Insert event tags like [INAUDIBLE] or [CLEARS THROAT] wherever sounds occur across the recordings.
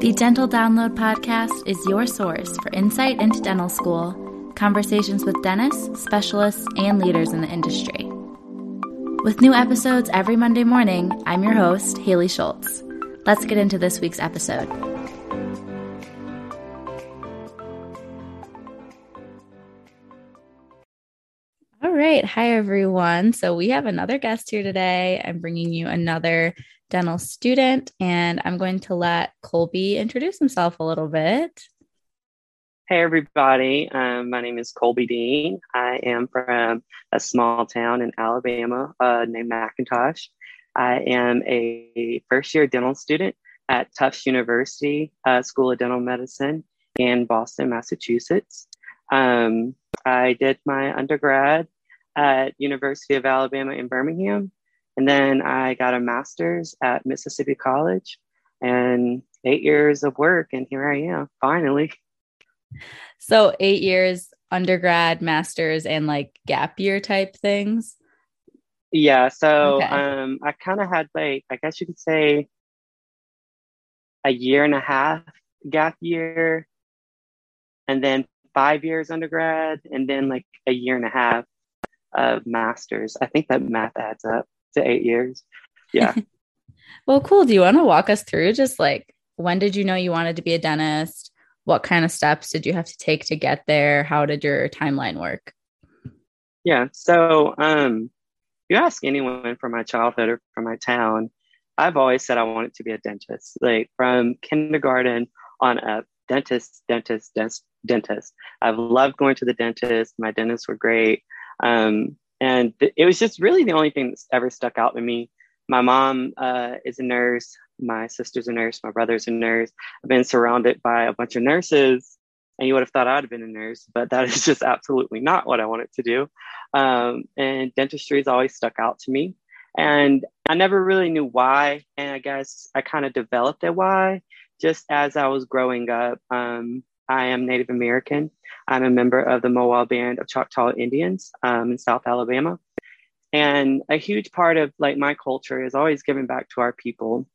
The Dental Download podcast is your source for insight into dental school, conversations with dentists, specialists, and leaders in the industry. With new episodes every Monday morning, I'm your host, Haley Schultz. Let's get into this week's episode. All right. Hi, everyone. So, we have another guest here today. I'm bringing you another dental student, and I'm going to let Colby introduce himself a little bit. Hey, everybody. Um, my name is Colby Dean. I am from a small town in Alabama uh, named McIntosh. I am a first year dental student at Tufts University uh, School of Dental Medicine in Boston, Massachusetts. Um, I did my undergrad at University of Alabama in Birmingham, and then I got a master's at Mississippi College, and eight years of work, and here I am finally. So eight years undergrad, masters, and like gap year type things. Yeah. So okay. um, I kind of had like I guess you could say a year and a half gap year, and then five years undergrad, and then like a year and a half of masters. I think that math adds up to eight years. Yeah. [LAUGHS] well, cool. Do you want to walk us through just like when did you know you wanted to be a dentist? What kind of steps did you have to take to get there? How did your timeline work? Yeah. So, um, you ask anyone from my childhood or from my town, I've always said I wanted to be a dentist. Like from kindergarten on up, dentist, dentist, dentist, dentist. I've loved going to the dentist. My dentists were great. Um, and it was just really the only thing that's ever stuck out to me. My mom uh, is a nurse. My sister's a nurse. My brother's a nurse. I've been surrounded by a bunch of nurses, and you would have thought I'd have been a nurse, but that is just absolutely not what I wanted to do. Um, and dentistry has always stuck out to me. And I never really knew why. And I guess I kind of developed a why just as I was growing up. Um, I am Native American. I'm a member of the Mowa Band of Choctaw Indians um, in South Alabama. And a huge part of like my culture is always giving back to our people.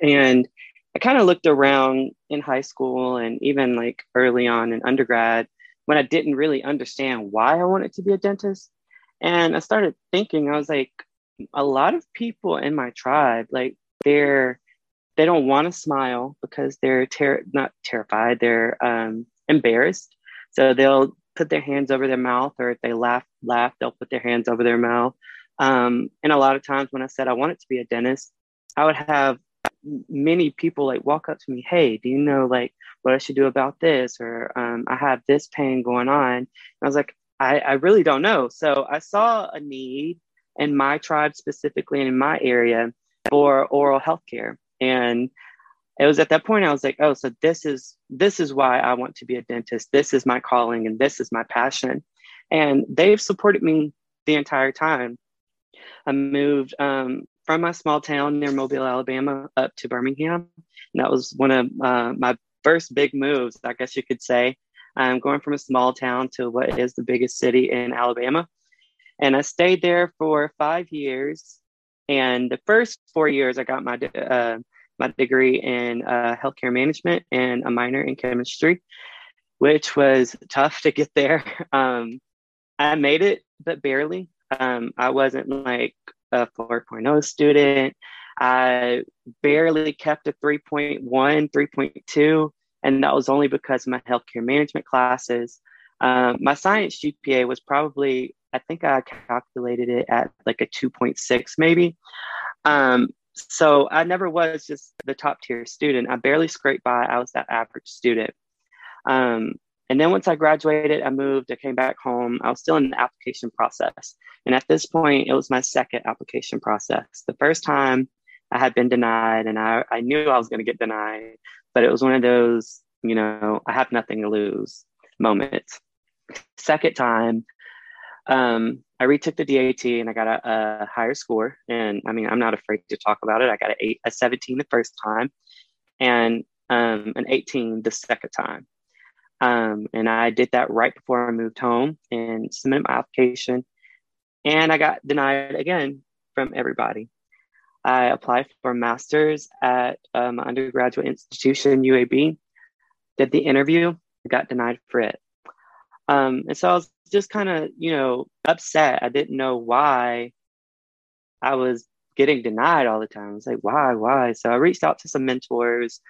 And I kind of looked around in high school and even like early on in undergrad when I didn't really understand why I wanted to be a dentist. And I started thinking, I was like, a lot of people in my tribe, like they're they don't want to smile because they're ter- not terrified, they're um, embarrassed. So they'll put their hands over their mouth, or if they laugh, laugh, they'll put their hands over their mouth. Um, and a lot of times when I said I wanted to be a dentist, I would have many people like walk up to me, "Hey, do you know like what I should do about this?" Or um, "I have this pain going on." And I was like, I, "I really don't know." So I saw a need in my tribe specifically and in my area for oral health care. And it was at that point I was like, oh, so this is this is why I want to be a dentist. This is my calling and this is my passion. And they've supported me the entire time. I moved um, from my small town near Mobile, Alabama, up to Birmingham. And that was one of uh, my first big moves, I guess you could say. I'm going from a small town to what is the biggest city in Alabama. And I stayed there for five years. And the first four years, I got my uh, my degree in uh, healthcare management and a minor in chemistry, which was tough to get there. [LAUGHS] Um, I made it, but barely. Um, I wasn't like a 4.0 student. I barely kept a 3.1, 3.2, and that was only because of my healthcare management classes. Um, my science GPA was probably I think I calculated it at like a 2.6 maybe. Um, so I never was just the top tier student. I barely scraped by. I was that average student. Um, and then once I graduated, I moved, I came back home. I was still in the application process. And at this point, it was my second application process. The first time I had been denied and I, I knew I was going to get denied, but it was one of those, you know, I have nothing to lose moments. Second time, um, I retook the DAT and I got a, a, higher score. And I mean, I'm not afraid to talk about it. I got an eight, a 17 the first time and um, an 18 the second time. Um, and I did that right before I moved home and submitted my application. And I got denied again from everybody. I applied for a master's at um, undergraduate institution, UAB, did the interview, got denied for it. Um, and so I was just kind of, you know, upset. I didn't know why I was getting denied all the time. I was like, why, why? So I reached out to some mentors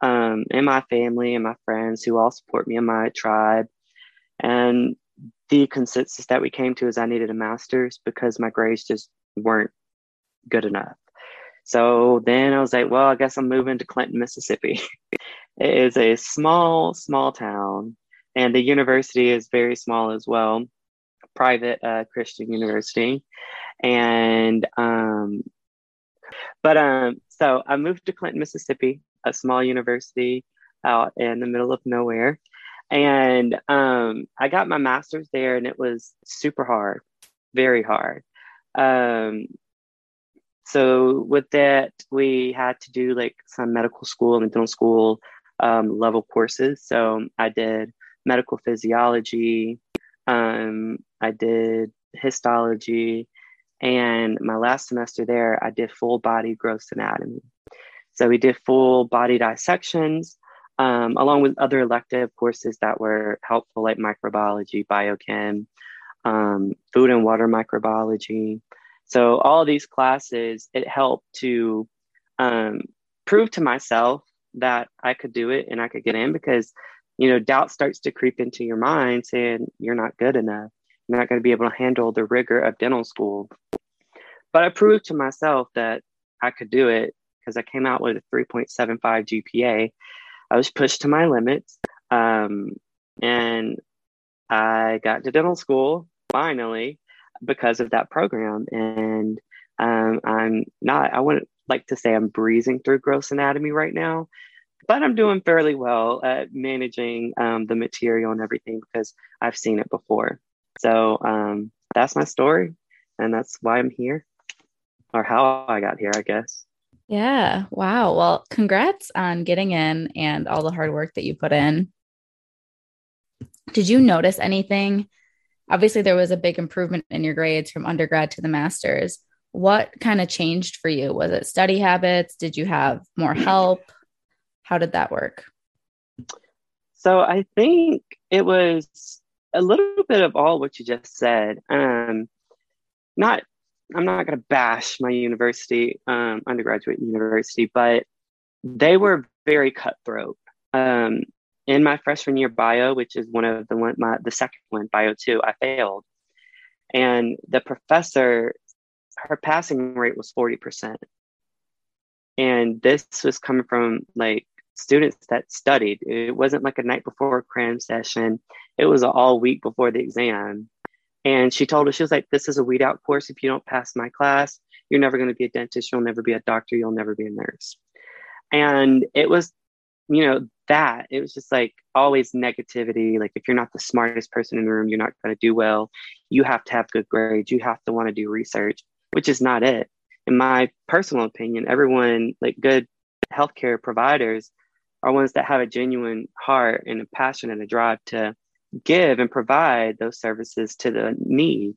um, in my family and my friends who all support me in my tribe. And the consensus that we came to is I needed a master's because my grades just weren't good enough. So then I was like, well, I guess I'm moving to Clinton, Mississippi. [LAUGHS] it is a small, small town, and the university is very small as well, private uh, Christian university. And, um, but um, so I moved to Clinton, Mississippi, a small university out in the middle of nowhere. And um, I got my master's there, and it was super hard, very hard. Um, so with that, we had to do like some medical school and dental school um, level courses. So I did medical physiology, um, I did histology, and my last semester there, I did full body gross anatomy. So we did full body dissections, um, along with other elective courses that were helpful, like microbiology, biochem, um, food and water microbiology. So all these classes, it helped to um, prove to myself that I could do it and I could get in because, you know, doubt starts to creep into your mind saying you're not good enough. You're not going to be able to handle the rigor of dental school. But I proved to myself that I could do it because I came out with a 3.75 GPA. I was pushed to my limits. Um, and I got to dental school finally because of that program. And um, I'm not, I wouldn't like to say I'm breezing through gross anatomy right now, but I'm doing fairly well at managing um, the material and everything because I've seen it before. So um, that's my story. And that's why I'm here or how I got here, I guess. Yeah. Wow. Well, congrats on getting in and all the hard work that you put in. Did you notice anything obviously there was a big improvement in your grades from undergrad to the master's. What kind of changed for you? Was it study habits? Did you have more help? How did that work? So I think it was a little bit of all what you just said. Um, not, I'm not going to bash my university, um, undergraduate university, but they were very cutthroat. Um, in my freshman year bio, which is one of the one my the second one, bio two, I failed. And the professor, her passing rate was 40%. And this was coming from like students that studied. It wasn't like a night before cram session. It was all week before the exam. And she told us, she was like, this is a weed out course. If you don't pass my class, you're never going to be a dentist. You'll never be a doctor. You'll never be a nurse. And it was you know, that it was just like always negativity. Like, if you're not the smartest person in the room, you're not going to do well. You have to have good grades. You have to want to do research, which is not it. In my personal opinion, everyone, like good healthcare providers, are ones that have a genuine heart and a passion and a drive to give and provide those services to the need.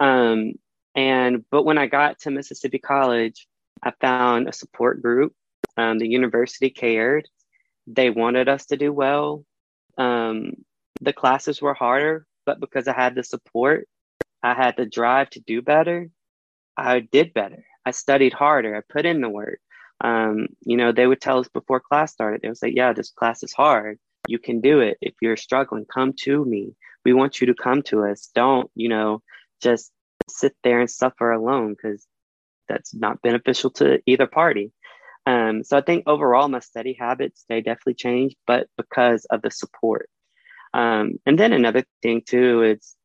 Um, and but when I got to Mississippi College, I found a support group um, the university cared. They wanted us to do well. Um, the classes were harder, but because I had the support, I had the drive to do better. I did better. I studied harder. I put in the work. Um, you know, they would tell us before class started, they would say, Yeah, this class is hard. You can do it. If you're struggling, come to me. We want you to come to us. Don't, you know, just sit there and suffer alone because that's not beneficial to either party. Um, so I think overall my study habits they definitely changed, but because of the support. Um, and then another thing too, it's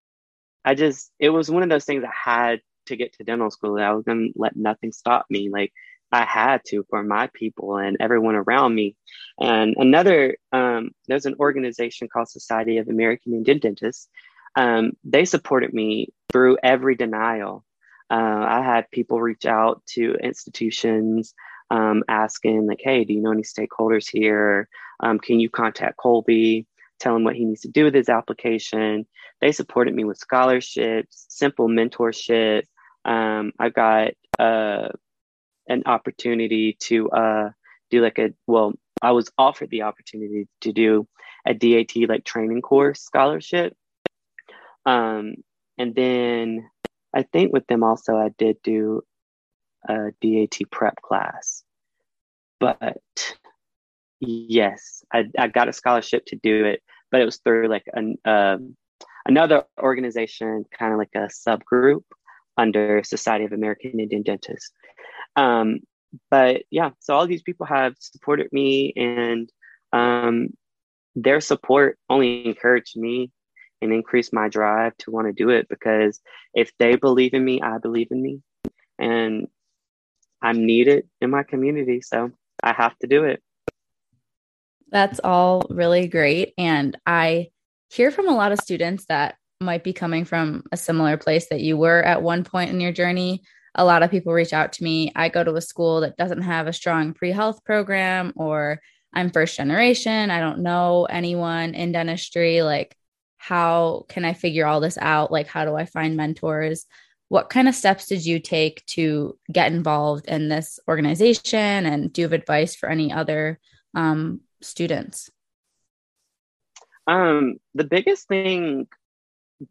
I just it was one of those things I had to get to dental school. I was gonna let nothing stop me. Like I had to for my people and everyone around me. And another um, there's an organization called Society of American Indian Dentists. Um, they supported me through every denial. Uh, I had people reach out to institutions um, asking like, hey, do you know any stakeholders here? Um, can you contact Colby? Tell him what he needs to do with his application. They supported me with scholarships, simple mentorship. Um, I got uh, an opportunity to uh, do like a well, I was offered the opportunity to do a DAT like training course scholarship. Um, and then I think with them also I did do a DAT prep class. But yes, I, I got a scholarship to do it, but it was through like an, um, another organization, kind of like a subgroup under Society of American Indian Dentists. Um, but yeah, so all these people have supported me, and um, their support only encouraged me and increased my drive to want to do it because if they believe in me, I believe in me, and I'm needed in my community, so I have to do it. That's all really great, and I hear from a lot of students that might be coming from a similar place that you were at one point in your journey. A lot of people reach out to me. I go to a school that doesn't have a strong pre health program, or I'm first generation. I don't know anyone in dentistry. Like, how can I figure all this out? Like, how do I find mentors? What kind of steps did you take to get involved in this organization? And do you have advice for any other um, students? Um, the biggest thing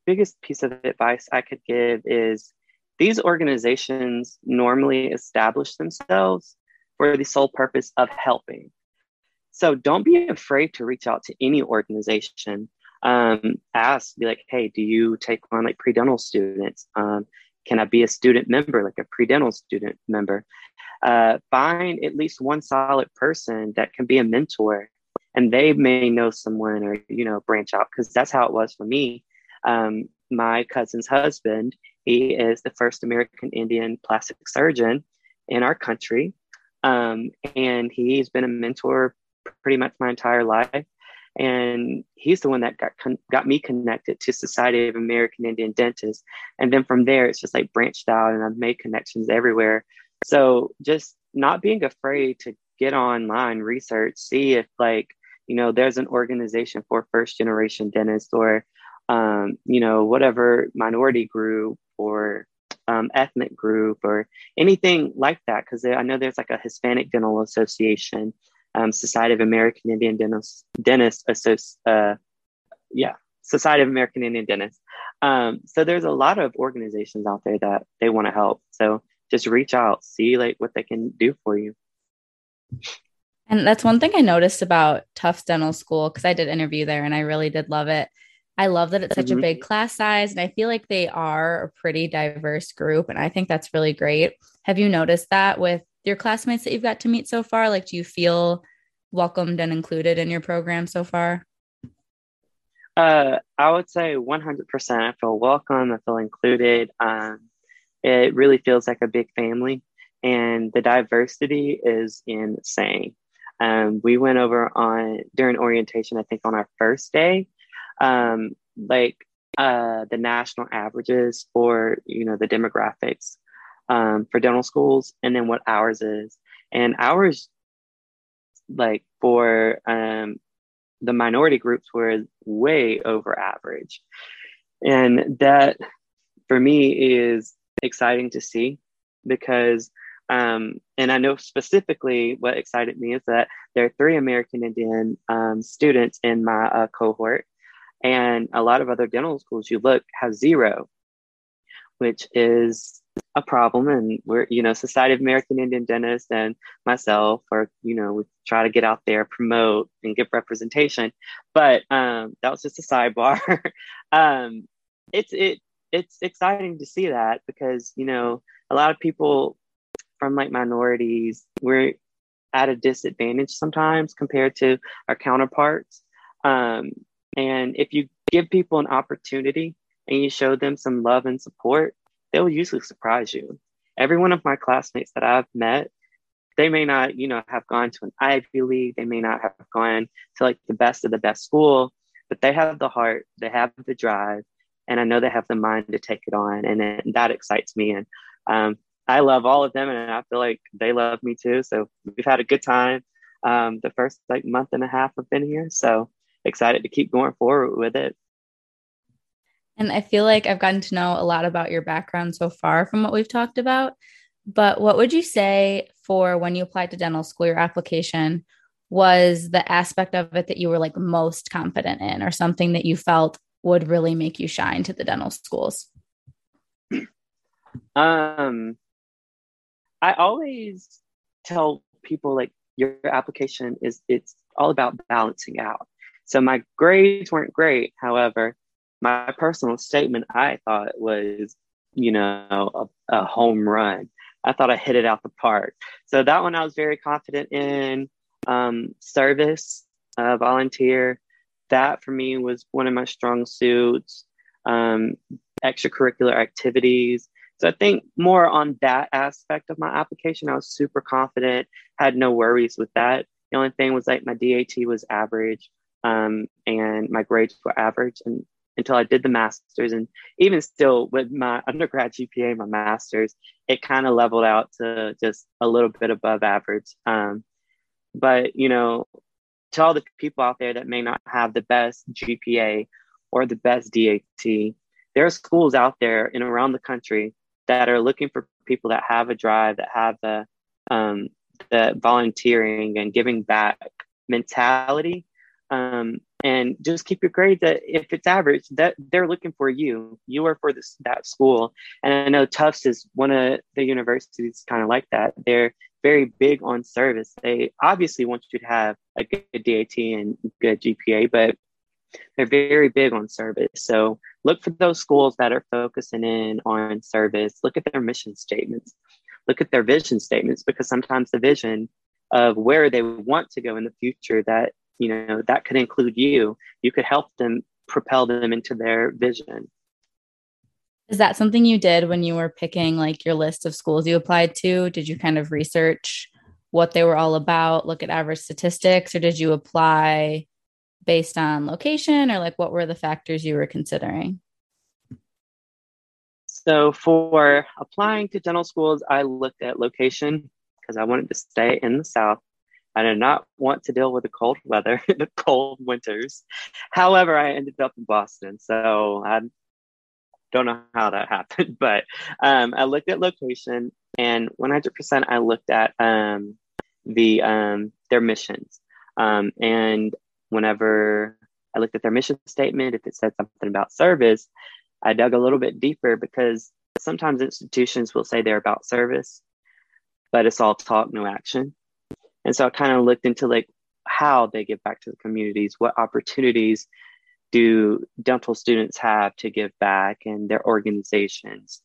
biggest piece of advice I could give is these organizations normally establish themselves for the sole purpose of helping. So don't be afraid to reach out to any organization. Um, ask, be like, hey, do you take on like pre-dental students? Um, can I be a student member, like a pre-dental student member? Uh, find at least one solid person that can be a mentor and they may know someone or, you know, branch out because that's how it was for me. Um, my cousin's husband, he is the first American Indian plastic surgeon in our country. Um, and he's been a mentor pretty much my entire life. And he's the one that got con- got me connected to Society of American Indian Dentists. And then from there, it's just like branched out, and I've made connections everywhere. So just not being afraid to get online, research, see if like you know there's an organization for first generation dentists or um, you know, whatever minority group or um, ethnic group or anything like that. Because I know there's like a Hispanic Dental Association, um, Society of American Indian Dentists, uh, yeah, Society of American Indian Dentists. Um, so there's a lot of organizations out there that they want to help. So just reach out, see like what they can do for you. And that's one thing I noticed about Tufts Dental School because I did interview there and I really did love it. I love that it's such mm-hmm. a big class size and I feel like they are a pretty diverse group and I think that's really great. Have you noticed that with your classmates that you've got to meet so far? Like do you feel welcomed and included in your program so far? Uh, I would say 100%. I feel welcome. I feel included. Um, it really feels like a big family, and the diversity is insane. Um, we went over on during orientation, I think on our first day, um, like uh, the national averages for you know the demographics um, for dental schools, and then what ours is, and ours like for um, the minority groups were way over average, and that for me is exciting to see because um, and I know specifically what excited me is that there are three American Indian um, students in my uh, cohort, and a lot of other dental schools you look have zero, which is a problem. And we're, you know, Society of American Indian Dentists and myself are, you know, we try to get out there, promote and give representation. But um, that was just a sidebar. [LAUGHS] um, it's it it's exciting to see that because, you know, a lot of people from like minorities, we're at a disadvantage sometimes compared to our counterparts. Um, and if you give people an opportunity and you show them some love and support, they'll usually surprise you. Every one of my classmates that I've met, they may not, you know, have gone to an Ivy League, they may not have gone to like the best of the best school, but they have the heart, they have the drive, and I know they have the mind to take it on, and it, that excites me. And um, I love all of them, and I feel like they love me too. So we've had a good time. Um, the first like month and a half I've been here, so excited to keep going forward with it. And I feel like I've gotten to know a lot about your background so far from what we've talked about. But what would you say for when you applied to dental school, your application was the aspect of it that you were like most confident in or something that you felt would really make you shine to the dental schools? [CLEARS THROAT] Um, I always tell people like your application is it's all about balancing out. So my grades weren't great. However, my personal statement I thought was, you know, a, a home run. I thought I hit it out the park. So that one I was very confident in. Um, service, uh, volunteer, that for me was one of my strong suits. Um, extracurricular activities. So I think more on that aspect of my application, I was super confident, had no worries with that. The only thing was like my DAT was average um, and my grades were average. And until I did the master's. And even still, with my undergrad GPA, my master's, it kind of leveled out to just a little bit above average. Um, but, you know, to all the people out there that may not have the best GPA or the best DAT, there are schools out there and around the country that are looking for people that have a drive, that have the, um, the volunteering and giving back mentality um, and just keep your grades at if it's average that they're looking for you. You are for this that school. And i know tufts is one of the universities kind of like that. They're very big on service. They obviously want you to have a good dat and good gpa but they're very big on service. So look for those schools that are focusing in on service. Look at their mission statements. Look at their vision statements because sometimes the vision of where they want to go in the future that you know that could include you you could help them propel them into their vision. Is that something you did when you were picking like your list of schools you applied to? Did you kind of research what they were all about look at average statistics or did you apply based on location or like what were the factors you were considering? So for applying to dental schools i looked at location because i wanted to stay in the south I did not want to deal with the cold weather, [LAUGHS] the cold winters. However, I ended up in Boston, so I don't know how that [LAUGHS] happened. But um, I looked at location, and 100% I looked at um, the um, their missions. Um, and whenever I looked at their mission statement, if it said something about service, I dug a little bit deeper because sometimes institutions will say they're about service, but it's all talk, no action. And so I kind of looked into like how they give back to the communities, what opportunities do dental students have to give back and their organizations.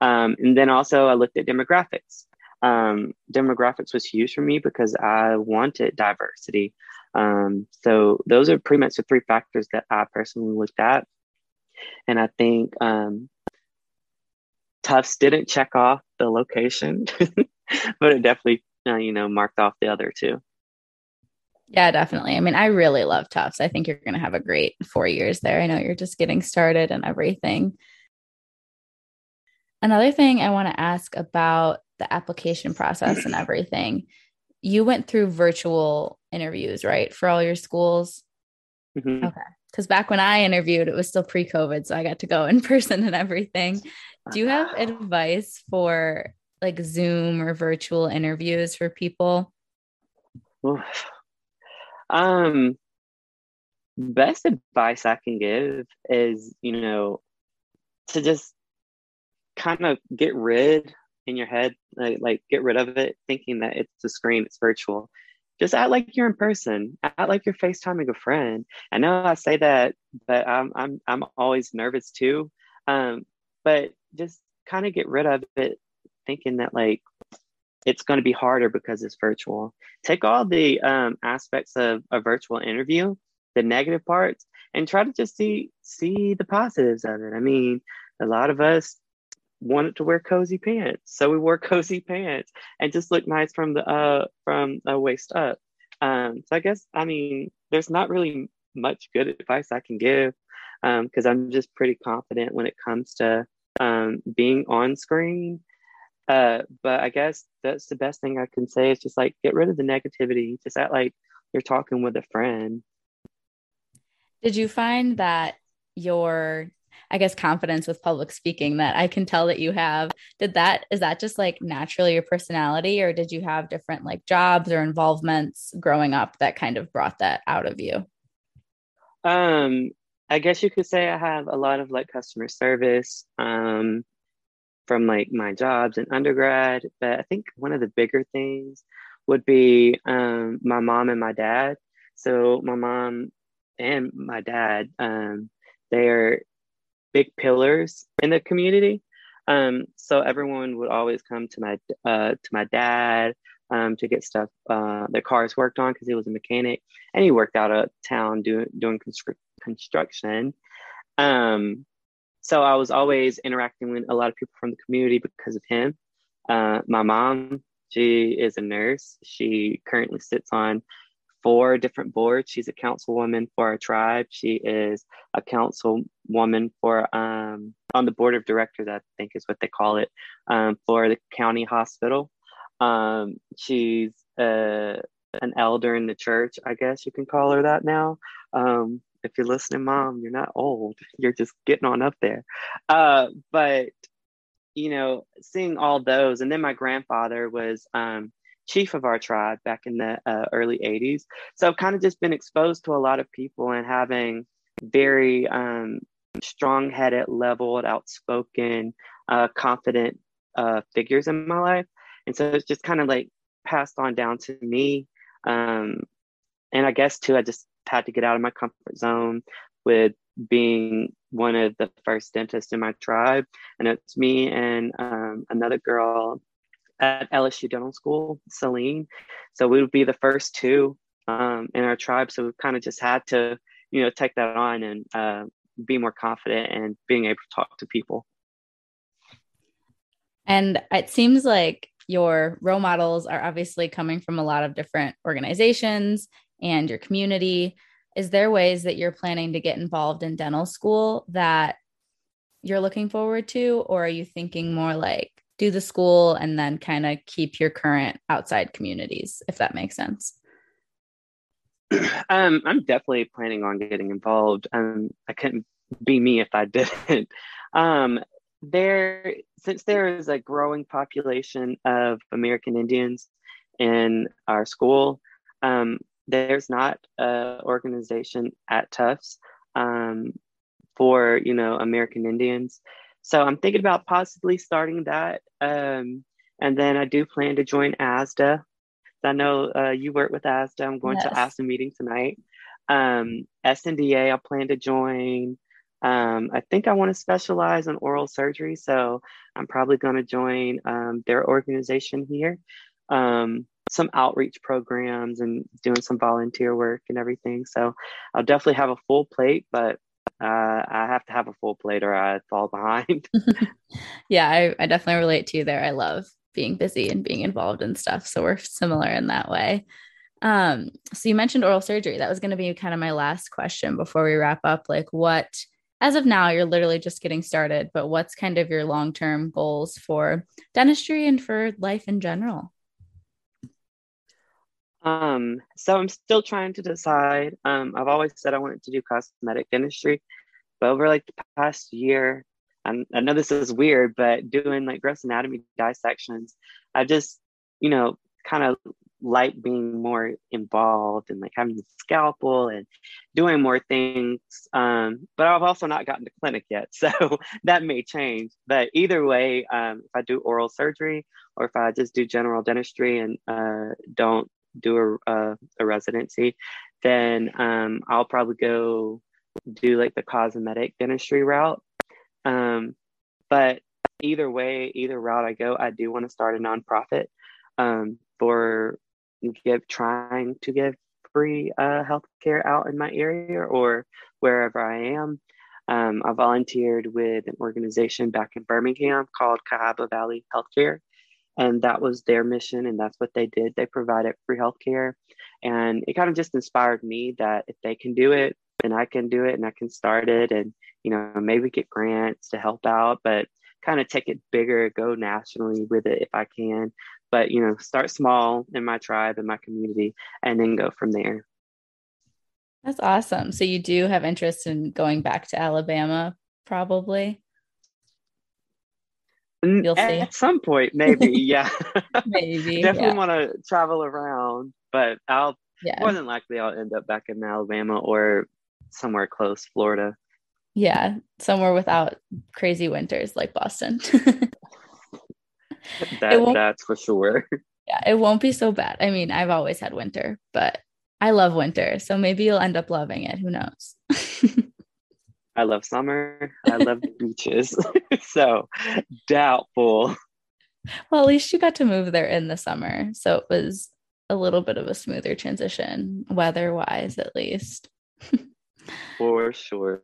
Um, and then also I looked at demographics. Um, demographics was huge for me because I wanted diversity. Um, so those are pretty much the three factors that I personally looked at. And I think um, Tufts didn't check off the location, [LAUGHS] but it definitely uh, you know, marked off the other two. Yeah, definitely. I mean, I really love Tufts. I think you're going to have a great four years there. I know you're just getting started and everything. Another thing I want to ask about the application process and everything. You went through virtual interviews, right, for all your schools? Mm-hmm. Okay. Because back when I interviewed, it was still pre COVID. So I got to go in [LAUGHS] person and everything. Do you have advice for like Zoom or virtual interviews for people? Um, best advice I can give is, you know, to just kind of get rid in your head, like, like get rid of it, thinking that it's a screen, it's virtual. Just act like you're in person. Act like you're FaceTiming a friend. I know I say that, but I'm I'm I'm always nervous too. Um, but just kind of get rid of it thinking that like it's going to be harder because it's virtual. Take all the um, aspects of a virtual interview, the negative parts, and try to just see see the positives of it. I mean, a lot of us wanted to wear cozy pants, so we wore [LAUGHS] cozy pants and just look nice from the uh from the waist up. Um, so I guess I mean, there's not really much good advice I can give because um, I'm just pretty confident when it comes to um, being on screen uh, but I guess that's the best thing I can say is just like get rid of the negativity. Just act like you're talking with a friend. Did you find that your I guess confidence with public speaking that I can tell that you have. Did that is that just like naturally your personality or did you have different like jobs or involvements growing up that kind of brought that out of you? Um I guess you could say I have a lot of like customer service um from like my jobs in undergrad, but I think one of the bigger things would be um my mom and my dad. So my mom and my dad um they are big pillars in the community. Um, so everyone would always come to my uh, to my dad um, to get stuff uh, their cars worked on because he was a mechanic and he worked out of town doing doing constru- construction. Um, so I was always interacting with a lot of people from the community because of him. Uh, my mom, she is a nurse. She currently sits on four different boards. She's a councilwoman for our tribe. She is a councilwoman for um, on the board of directors, I think is what they call it, um, for the county hospital. Um, she's uh, an elder in the church, I guess you can call her that now. If you're listening, mom, you're not old. [LAUGHS] You're just getting on up there. Uh, but you know, seeing all those, and then my grandfather was um, chief of our tribe back in the uh, early 80s. So I've kind of just been exposed to a lot of people and having very um, strong headed, leveled, outspoken, uh, confident uh, figures in my life. And so it's just kind of like passed on down to me. Um, and I guess too, I just had to get out of my comfort zone with being one of the first dentists in my tribe. And it's me and um, another girl at LSU Dental School, Celine. So we would be the first two um, in our tribe. So we've kind of just had to, you know, take that on and uh, be more confident and being able to talk to people. And it seems like your role models are obviously coming from a lot of different organizations and your community. Is there ways that you're planning to get involved in dental school that you're looking forward to? Or are you thinking more like do the school and then kind of keep your current outside communities, if that makes sense? Um, I'm definitely planning on getting involved. Um, I couldn't be me if I [LAUGHS] didn't. Um, there, since there is a growing population of American Indians in our school, um, there's not an organization at Tufts um, for you know American Indians. So I'm thinking about possibly starting that. Um, and then I do plan to join ASDA. I know uh, you work with ASDA. I'm going yes. to ASDA meeting tonight. Um, SNDA, I plan to join. Um, I think I want to specialize in oral surgery, so I'm probably going to join um, their organization here. Um, some outreach programs and doing some volunteer work and everything. So I'll definitely have a full plate, but uh, I have to have a full plate or I fall [LAUGHS] behind. [LAUGHS] yeah, I, I definitely relate to you there. I love being busy and being involved in stuff. So we're similar in that way. Um, so you mentioned oral surgery. That was going to be kind of my last question before we wrap up. Like, what, as of now, you're literally just getting started, but what's kind of your long term goals for dentistry and for life in general? Um, so I'm still trying to decide. Um, I've always said I wanted to do cosmetic dentistry, but over like the past year, and I know this is weird, but doing like gross anatomy dissections, I just, you know, kind of like being more involved and like having the scalpel and doing more things. Um, but I've also not gotten to clinic yet, [LAUGHS] so that may change. But either way, um, if I do oral surgery or if I just do general dentistry and uh, don't do a, a, a residency, then um, I'll probably go do like the cosmetic dentistry route. Um, but either way, either route I go, I do want to start a nonprofit um, for give trying to give free uh, health care out in my area or wherever I am. Um, I volunteered with an organization back in Birmingham called Cahaba Valley Healthcare and that was their mission and that's what they did. They provided free healthcare and it kind of just inspired me that if they can do it then i can do it and i can start it and you know maybe get grants to help out but kind of take it bigger go nationally with it if i can. But you know start small in my tribe and my community and then go from there. That's awesome. So you do have interest in going back to alabama probably. You'll at, see. At some point, maybe, [LAUGHS] yeah. [LAUGHS] maybe. [LAUGHS] Definitely yeah. want to travel around, but I'll yeah. more than likely I'll end up back in Alabama or somewhere close, Florida. Yeah, somewhere without crazy winters like Boston. that, that's for sure. Yeah, it won't be so bad. I mean, I've always had winter, but I love winter. So maybe you'll end up loving it. Who knows? I love summer. I love beaches. [LAUGHS] so doubtful. Well, at least you got to move there in the summer. So it was a little bit of a smoother transition, weather wise, at least. [LAUGHS] For sure.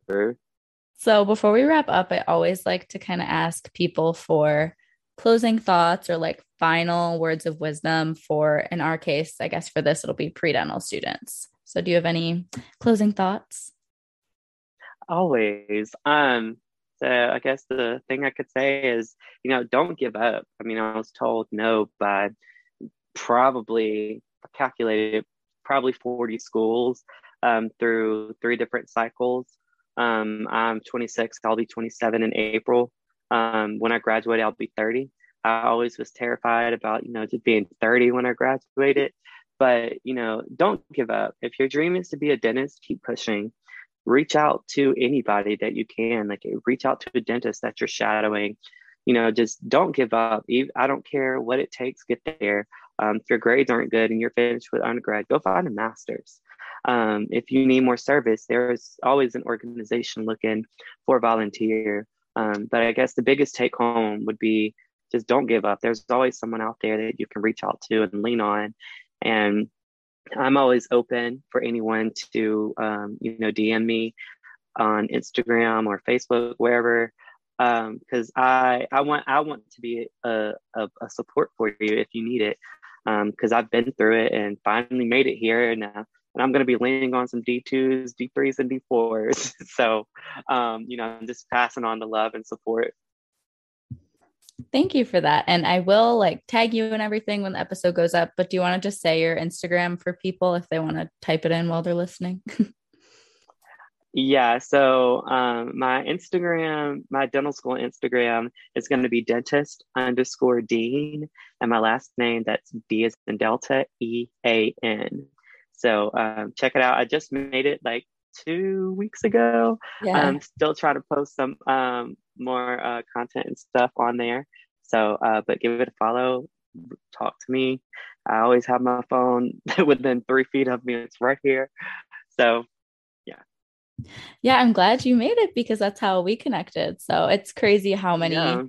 So before we wrap up, I always like to kind of ask people for closing thoughts or like final words of wisdom for, in our case, I guess for this, it'll be pre dental students. So do you have any closing thoughts? Always. Um, so I guess the thing I could say is, you know, don't give up. I mean, I was told no by probably calculated probably 40 schools um, through three different cycles. Um, I'm 26, I'll be 27 in April. Um, when I graduate, I'll be 30. I always was terrified about, you know, just being 30 when I graduated. But, you know, don't give up. If your dream is to be a dentist, keep pushing. Reach out to anybody that you can. Like, reach out to a dentist that you're shadowing. You know, just don't give up. I don't care what it takes, get there. Um, if your grades aren't good and you're finished with undergrad, go find a master's. Um, if you need more service, there's always an organization looking for volunteer. Um, but I guess the biggest take home would be just don't give up. There's always someone out there that you can reach out to and lean on. And I'm always open for anyone to, um, you know, DM me on Instagram or Facebook, wherever, because um, I I want I want to be a, a, a support for you if you need it, because um, I've been through it and finally made it here, and uh, and I'm going to be leaning on some D2s, D3s, and D4s. [LAUGHS] so, um, you know, I'm just passing on the love and support. Thank you for that. And I will like tag you and everything when the episode goes up. But do you want to just say your Instagram for people if they want to type it in while they're listening? [LAUGHS] yeah. So um, my Instagram, my dental school Instagram is going to be dentist underscore Dean. And my last name, that's D is in Delta, E A N. So um, check it out. I just made it like two weeks ago. Yeah. I'm still trying to post some um, more uh, content and stuff on there. So, uh, but give it a follow. Talk to me. I always have my phone [LAUGHS] within three feet of me. It's right here. So, yeah. Yeah, I'm glad you made it because that's how we connected. So it's crazy how many yeah.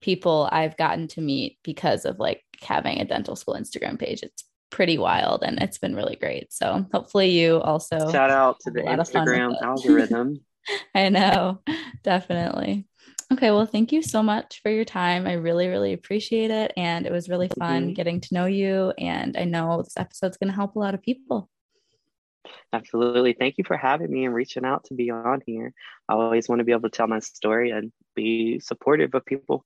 people I've gotten to meet because of like having a dental school Instagram page. It's pretty wild and it's been really great. So hopefully you also shout out to the Instagram algorithm. [LAUGHS] [LAUGHS] I know, definitely. Okay, well, thank you so much for your time. I really, really appreciate it. And it was really fun mm-hmm. getting to know you. And I know this episode's going to help a lot of people. Absolutely. Thank you for having me and reaching out to be on here. I always want to be able to tell my story and be supportive of people.